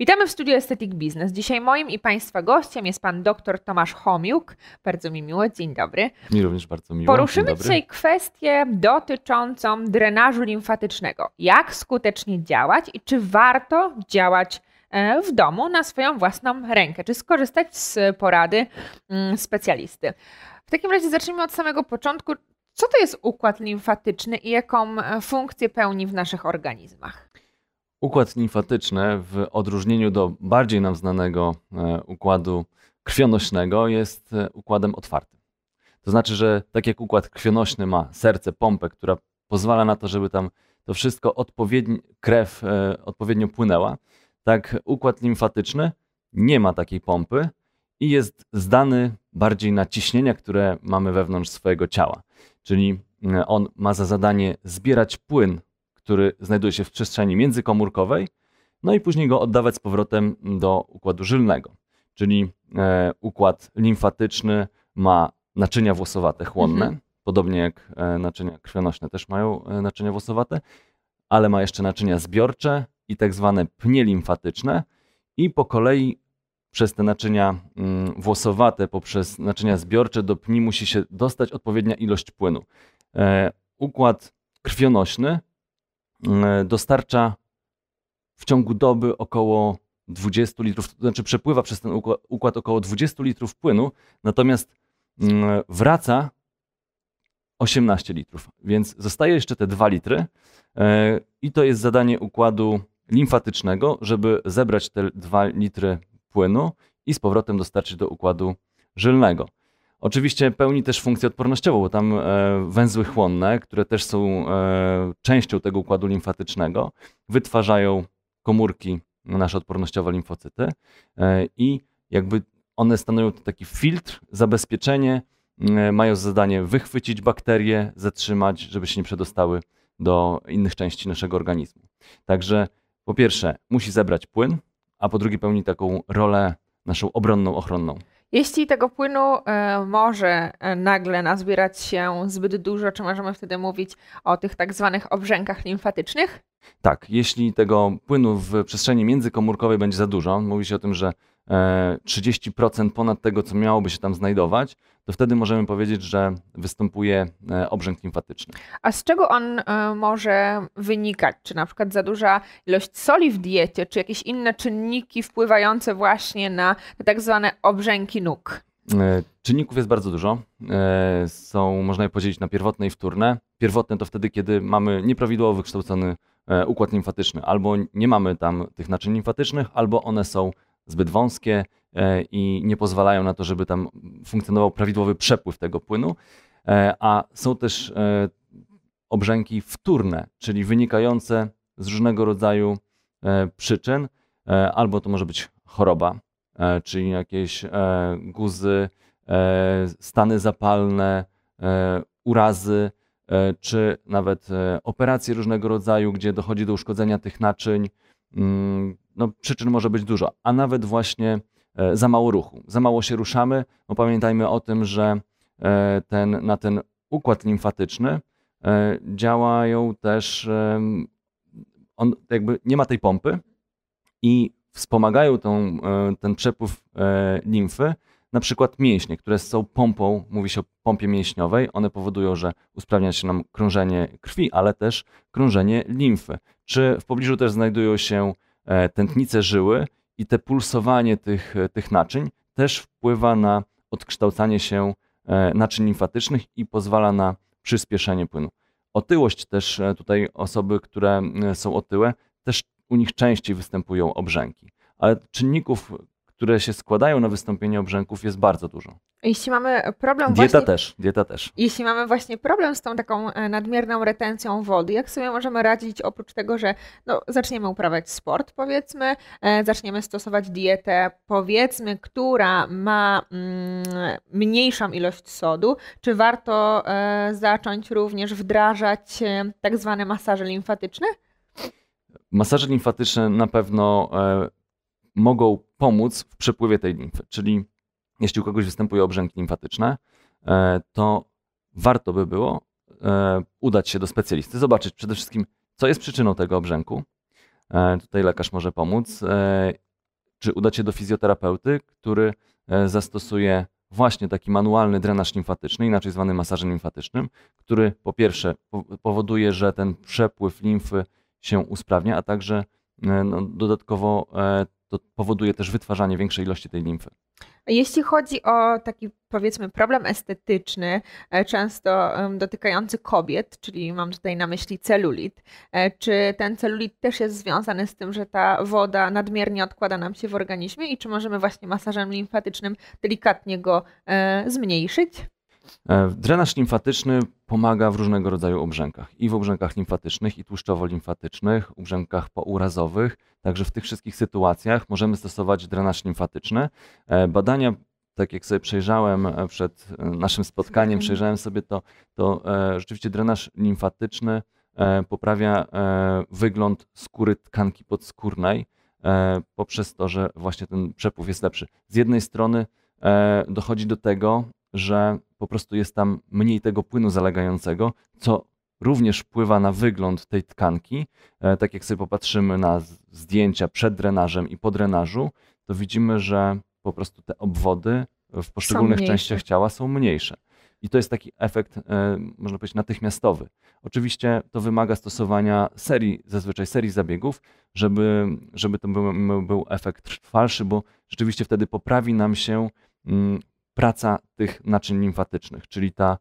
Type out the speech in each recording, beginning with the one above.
Witamy w studiu Aesthetic Business. Dzisiaj moim i Państwa gościem jest pan dr Tomasz Homiuk. Bardzo mi miło, dzień dobry. Mi również bardzo miło. Poruszymy dzisiaj kwestię dotyczącą drenażu limfatycznego. Jak skutecznie działać i czy warto działać w domu na swoją własną rękę, czy skorzystać z porady mm, specjalisty. W takim razie zacznijmy od samego początku. Co to jest układ limfatyczny i jaką e, funkcję pełni w naszych organizmach? Układ limfatyczny, w odróżnieniu do bardziej nam znanego e, układu krwionośnego, jest e, układem otwartym. To znaczy, że tak jak układ krwionośny ma serce, pompę, która pozwala na to, żeby tam to wszystko odpowiedni, krew e, odpowiednio płynęła, tak układ limfatyczny nie ma takiej pompy i jest zdany bardziej na ciśnienia, które mamy wewnątrz swojego ciała. Czyli on ma za zadanie zbierać płyn który znajduje się w przestrzeni międzykomórkowej, no i później go oddawać z powrotem do układu żylnego. Czyli e, układ limfatyczny ma naczynia włosowate chłonne, mhm. podobnie jak e, naczynia krwionośne też mają e, naczynia włosowate, ale ma jeszcze naczynia zbiorcze i tak zwane pnie limfatyczne i po kolei przez te naczynia mm, włosowate, poprzez naczynia zbiorcze do pni musi się dostać odpowiednia ilość płynu. E, układ krwionośny E, dostarcza w ciągu doby około 20 litrów, to znaczy przepływa przez ten układ około 20 litrów płynu, natomiast mm, wraca 18 litrów, więc zostaje jeszcze te 2 litry e, i to jest zadanie układu limfatycznego, żeby zebrać te 2 litry płynu i z powrotem dostarczyć do układu żylnego. Oczywiście pełni też funkcję odpornościową, bo tam e, węzły chłonne, które też są e, częścią tego układu limfatycznego, wytwarzają komórki nasze odpornościowe limfocyty e, i jakby one stanowią taki filtr, zabezpieczenie, mają zadanie wychwycić bakterie, zatrzymać, żeby się nie przedostały do innych części naszego organizmu. Także po pierwsze musi zebrać płyn, a po drugie pełni taką rolę naszą obronną, ochronną. Jeśli tego płynu e, może e, nagle nazbierać się zbyt dużo, czy możemy wtedy mówić o tych tak zwanych obrzękach limfatycznych? Tak, jeśli tego płynu w przestrzeni międzykomórkowej będzie za dużo, mówi się o tym, że 30% e, ponad tego, co miałoby się tam znajdować, to wtedy możemy powiedzieć, że występuje e, obrzęk limfatyczny. A z czego on e, może wynikać? Czy na przykład za duża ilość soli w diecie, czy jakieś inne czynniki wpływające właśnie na te tak zwane obrzęki nóg? Czynników jest bardzo dużo. Są, można je podzielić na pierwotne i wtórne. Pierwotne to wtedy, kiedy mamy nieprawidłowo wykształcony układ limfatyczny, albo nie mamy tam tych naczyń limfatycznych, albo one są zbyt wąskie e, i nie pozwalają na to, żeby tam funkcjonował prawidłowy przepływ tego płynu. E, a są też e, obrzęki wtórne, czyli wynikające z różnego rodzaju przyczyn, albo to może być choroba, czyli jakieś guzy, stany zapalne, urazy, czy nawet operacje różnego rodzaju, gdzie dochodzi do uszkodzenia tych naczyń, mm, no, przyczyn może być dużo, a nawet właśnie e, za mało ruchu. Za mało się ruszamy, bo pamiętajmy o tym, że e, ten, na ten układ limfatyczny e, działają też, on jakby nie ma tej pompy i wspomagają tą, ten przepływ limfy, na przykład mięśnie, które są pompą, mówi się o pompie mięśniowej, one powodują, że usprawnia się nam krążenie krwi, ale też krążenie limfy. Czy w pobliżu też znajdują się tętnice żyły i te pulsowanie tych, e, tych naczyń też wpływa na odkształcanie się e, naczyń limfatycznych i pozwala na przyspieszenie płynu. Otyłość też tutaj osoby, które są otyłe, też u nich częściej występują obrzęki. Ale czynników, które się składają na wystąpienie obrzęków jest bardzo dużo. Jeśli mamy problem dieta właśnie, też, dieta też. Jeśli mamy właśnie problem z tą taką e, nadmierną retencją wody, jak sobie możemy radzić oprócz tego, że no, zaczniemy uprawiać sport, powiedzmy, e, zaczniemy stosować dietę, powiedzmy, która ma mm, mniejszą ilość sodu, czy warto e, zacząć również wdrażać tak zwane masaże limfatyczne? Masaże limfatyczne na pewno mogą pomóc w przepływie tej limfy, czyli jeśli u kogoś występują obrzęki limfatyczne, e, to warto by było e, udać się do specjalisty, zobaczyć przede wszystkim, co jest przyczyną tego obrzęku. E, tutaj lekarz może pomóc. Czy udać się do fizjoterapeuty, który zastosuje właśnie taki manualny drenaż limfatyczny, inaczej zwany masażem limfatycznym, który po pierwsze powoduje, że ten przepływ limfy się usprawnia, a także no, dodatkowo to powoduje też wytwarzanie większej ilości tej limfy. Jeśli chodzi o taki powiedzmy problem estetyczny, e, często dotykający kobiet, czyli mam tutaj na myśli celulit, e, czy ten celulit też jest związany z tym, że ta woda nadmiernie odkłada nam się w organizmie i czy możemy właśnie masażem limfatycznym delikatnie go e, zmniejszyć? Drenaż limfatyczny pomaga w różnego rodzaju obrzękach. I w obrzękach limfatycznych, i tłuszczowo-limfatycznych, obrzękach pourazowych. Także w tych wszystkich sytuacjach możemy stosować drenaż limfatyczny. E, badania, tak jak sobie przejrzałem e, przed naszym spotkaniem, przejrzałem sobie to, to rzeczywiście drenaż limfatyczny poprawia wygląd skóry tkanki podskórnej poprzez to, że właśnie ten przepływ jest lepszy. Z jednej strony dochodzi do tego, że po prostu jest tam mniej tego płynu zalegającego, co również wpływa na wygląd tej tkanki. E, tak jak sobie popatrzymy na zdjęcia przed drenażem i po drenażu, to widzimy, że po prostu te obwody w poszczególnych częściach ciała są mniejsze. I to jest taki efekt, e, można powiedzieć, natychmiastowy. Oczywiście to wymaga stosowania serii, zazwyczaj serii zabiegów, żeby, żeby to był, był efekt trwalszy, bo rzeczywiście wtedy poprawi nam się mm, praca tych naczyń limfatycznych, czyli ta e,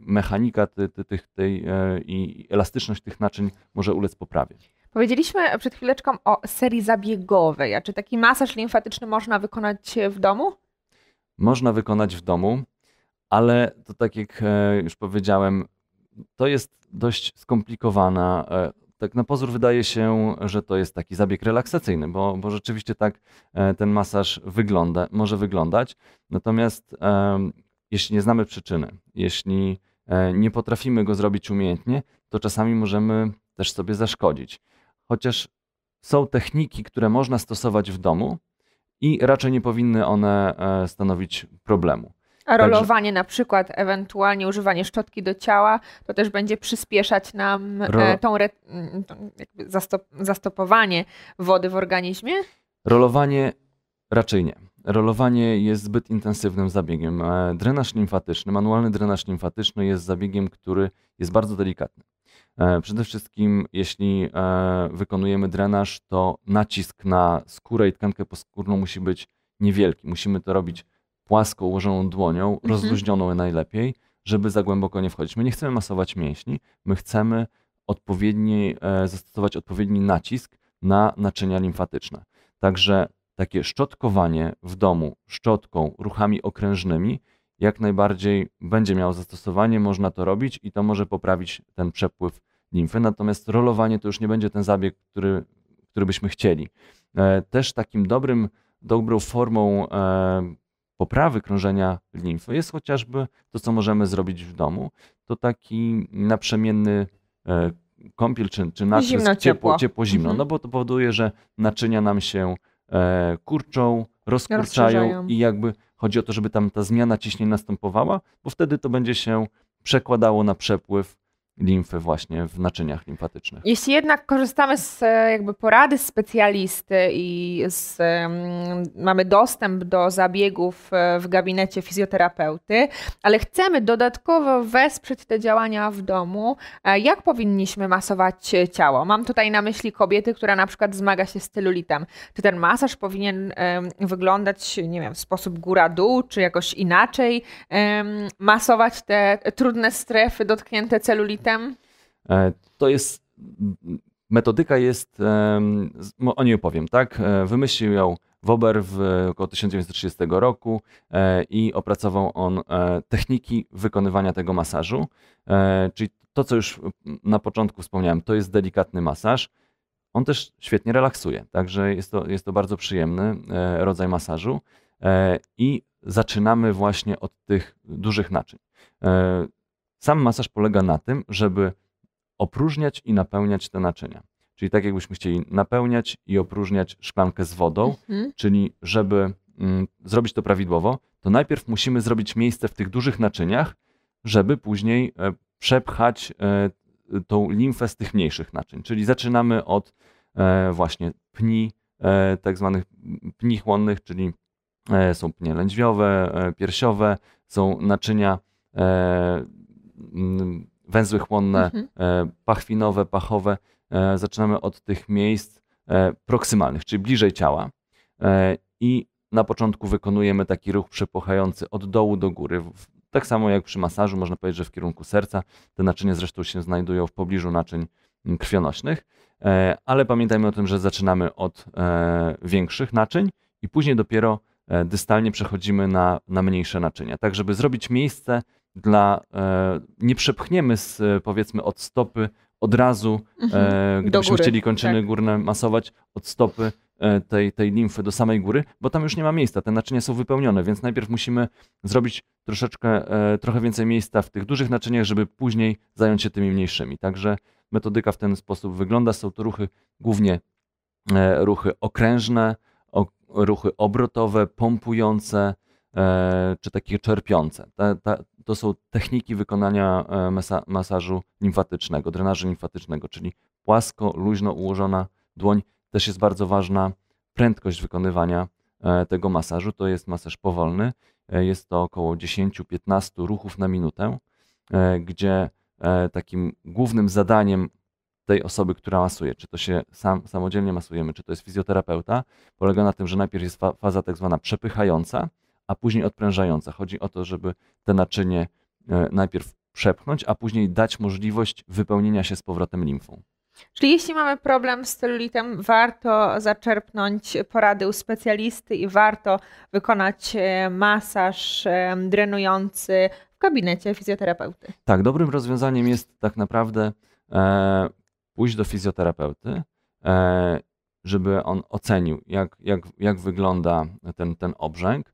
mechanika ty, ty, tych, tej e, i elastyczność tych naczyń może ulec poprawie. Powiedzieliśmy przed chwileczką o serii zabiegowej. A czy taki masaż limfatyczny można wykonać w domu? Można wykonać w domu, ale to tak jak e, już powiedziałem, to jest dość skomplikowana tak na pozór wydaje się, że to jest taki zabieg relaksacyjny, bo, bo rzeczywiście tak e, ten masaż wygląda, może wyglądać. Natomiast jeśli nie znamy przyczyny, jeśli e, nie potrafimy go zrobić umiejętnie, to czasami możemy też sobie zaszkodzić. Chociaż są techniki, które można stosować w domu i raczej nie powinny one e, stanowić problemu. A rolowanie Także, na przykład, ewentualnie używanie szczotki do ciała, to też będzie przyspieszać nam e, ro... tą, re... Zastop... zastopowanie wody w organizmie? Rolowanie raczej nie. Rolowanie jest zbyt intensywnym zabiegiem. E, drenaż limfatyczny, manualny drenaż limfatyczny jest zabiegiem, który jest bardzo delikatny. E, przede wszystkim, jeśli wykonujemy drenaż, to nacisk na skórę i tkankę poskórną musi być niewielki. Musimy to robić płasko ułożoną dłonią, mhm. rozluźnioną najlepiej, żeby za głęboko nie wchodzić. My nie chcemy masować mięśni, my chcemy odpowiedni, e, zastosować odpowiedni nacisk na naczynia limfatyczne. Także takie szczotkowanie w domu szczotką, ruchami okrężnymi jak najbardziej będzie miało zastosowanie, można to robić i to może poprawić ten przepływ limfy. Natomiast rolowanie to już nie będzie ten zabieg, który, który byśmy chcieli. E, też takim dobrym, dobrą formą e, poprawy krążenia limfy jest chociażby to, co możemy zrobić w domu. To taki naprzemienny e, kąpiel czy, czy zimno, ciepło, ciepło, zimno, mhm. no bo to powoduje, że naczynia nam się kurczą, rozkurczają i jakby chodzi o to, żeby tam ta zmiana ciśnień następowała, bo wtedy to będzie się przekładało na przepływ limfy właśnie w naczyniach limfatycznych. Jeśli jednak korzystamy z e, jakby porady specjalisty i z, mamy dostęp do zabiegów e, w gabinecie fizjoterapeuty, ale chcemy dodatkowo wesprzeć te działania w domu, e, jak powinniśmy masować ciało? Mam tutaj na myśli kobiety, która na przykład zmaga się z celulitem. Czy ten masaż powinien wyglądać, nie wiem, w sposób góra-dół, czy jakoś inaczej masować te trudne strefy dotknięte celulitem? E, to jest, metodyka jest, o niej opowiem, tak? E, wymyślił ją Wober w około 1930 roku e, i opracował on techniki wykonywania tego masażu. Czyli to, co już na początku wspomniałem, to jest delikatny masaż. On też świetnie relaksuje, także jest to, jest to bardzo przyjemny rodzaj masażu. I zaczynamy właśnie od tych dużych naczyń. Sam masaż polega na tym, żeby opróżniać i napełniać te naczynia. Czyli tak jakbyśmy chcieli napełniać i opróżniać szklankę z wodą, mhm. czyli żeby mm, zrobić to prawidłowo, to najpierw musimy zrobić miejsce w tych dużych naczyniach, żeby później e, przepchać e, tą limfę z tych mniejszych naczyń. Czyli zaczynamy od e, właśnie pni, tak zwanych pni chłonnych, czyli są pnie lędźwiowe, piersiowe, są naczynia węzły chłonne, mhm. pachwinowe, pachowe. Zaczynamy od tych miejsc proksymalnych, czyli bliżej ciała. I na początku wykonujemy taki ruch przepłachający od dołu do góry. Tak samo jak przy masażu, można powiedzieć, że w kierunku serca. Te naczynia zresztą się znajdują w pobliżu naczyń mm, krwionośnych, e, ale pamiętajmy o tym, że zaczynamy od e, większych naczyń i później dopiero e, dystalnie przechodzimy na, na mniejsze naczynia. Tak, żeby zrobić miejsce dla, nie przepchniemy z, powiedzmy od stopy od razu, mhm. gdybyśmy chcieli kończyny tak. górne masować, od stopy E, tej, tej limfy do samej góry, bo tam już nie ma miejsca, te naczynia są wypełnione, więc najpierw musimy zrobić troszeczkę, e, trochę więcej miejsca w tych dużych naczyniach, żeby później zająć się tymi mniejszymi. Także metodyka w ten sposób wygląda. Są to ruchy głównie e, ruchy okrężne, ruchy obrotowe, pompujące, czy takie czerpiące. To są techniki wykonania masażu limfatycznego, drenażu limfatycznego, czyli płasko, luźno ułożona dłoń też jest bardzo ważna prędkość wykonywania e, tego masażu. To jest masaż powolny. E, jest to około 10-15 ruchów na minutę, e, gdzie takim głównym zadaniem tej osoby, która masuje, czy to się sam, samodzielnie masujemy, czy to jest fizjoterapeuta, polega na tym, że najpierw jest faza tak zwana przepychająca, a później odprężająca. Chodzi o to, żeby te naczynie najpierw przepchnąć, a później dać możliwość wypełnienia się z powrotem limfą. Czyli jeśli mamy problem z celulitem, warto zaczerpnąć porady u specjalisty i warto wykonać e, masaż e, drenujący w gabinecie fizjoterapeuty. Tak, dobrym rozwiązaniem jest tak naprawdę e, pójść do fizjoterapeuty, e, żeby on ocenił, jak, jak, jak wygląda ten, ten obrzęk, e,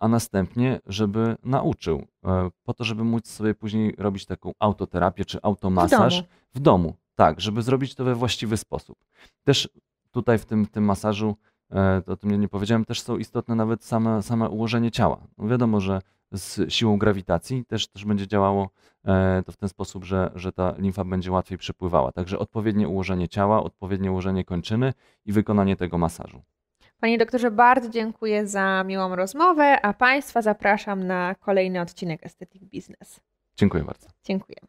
a następnie, żeby nauczył, e, po to, żeby móc sobie później robić taką autoterapię czy automasaż w domu. W domu tak, żeby zrobić to we właściwy sposób. Też tutaj w tym, tym masażu, e, to o tym nie powiedziałem, też są istotne nawet same, same ułożenie ciała. No wiadomo, że z siłą grawitacji też, też będzie działało e, to w ten sposób, że, że ta limfa będzie łatwiej przepływała. Także odpowiednie ułożenie ciała, odpowiednie ułożenie kończyny i wykonanie tego masażu. Panie doktorze, bardzo dziękuję za miłą rozmowę, a Państwa zapraszam na kolejny odcinek Aesthetic Business. Dziękuję bardzo. Dziękujemy.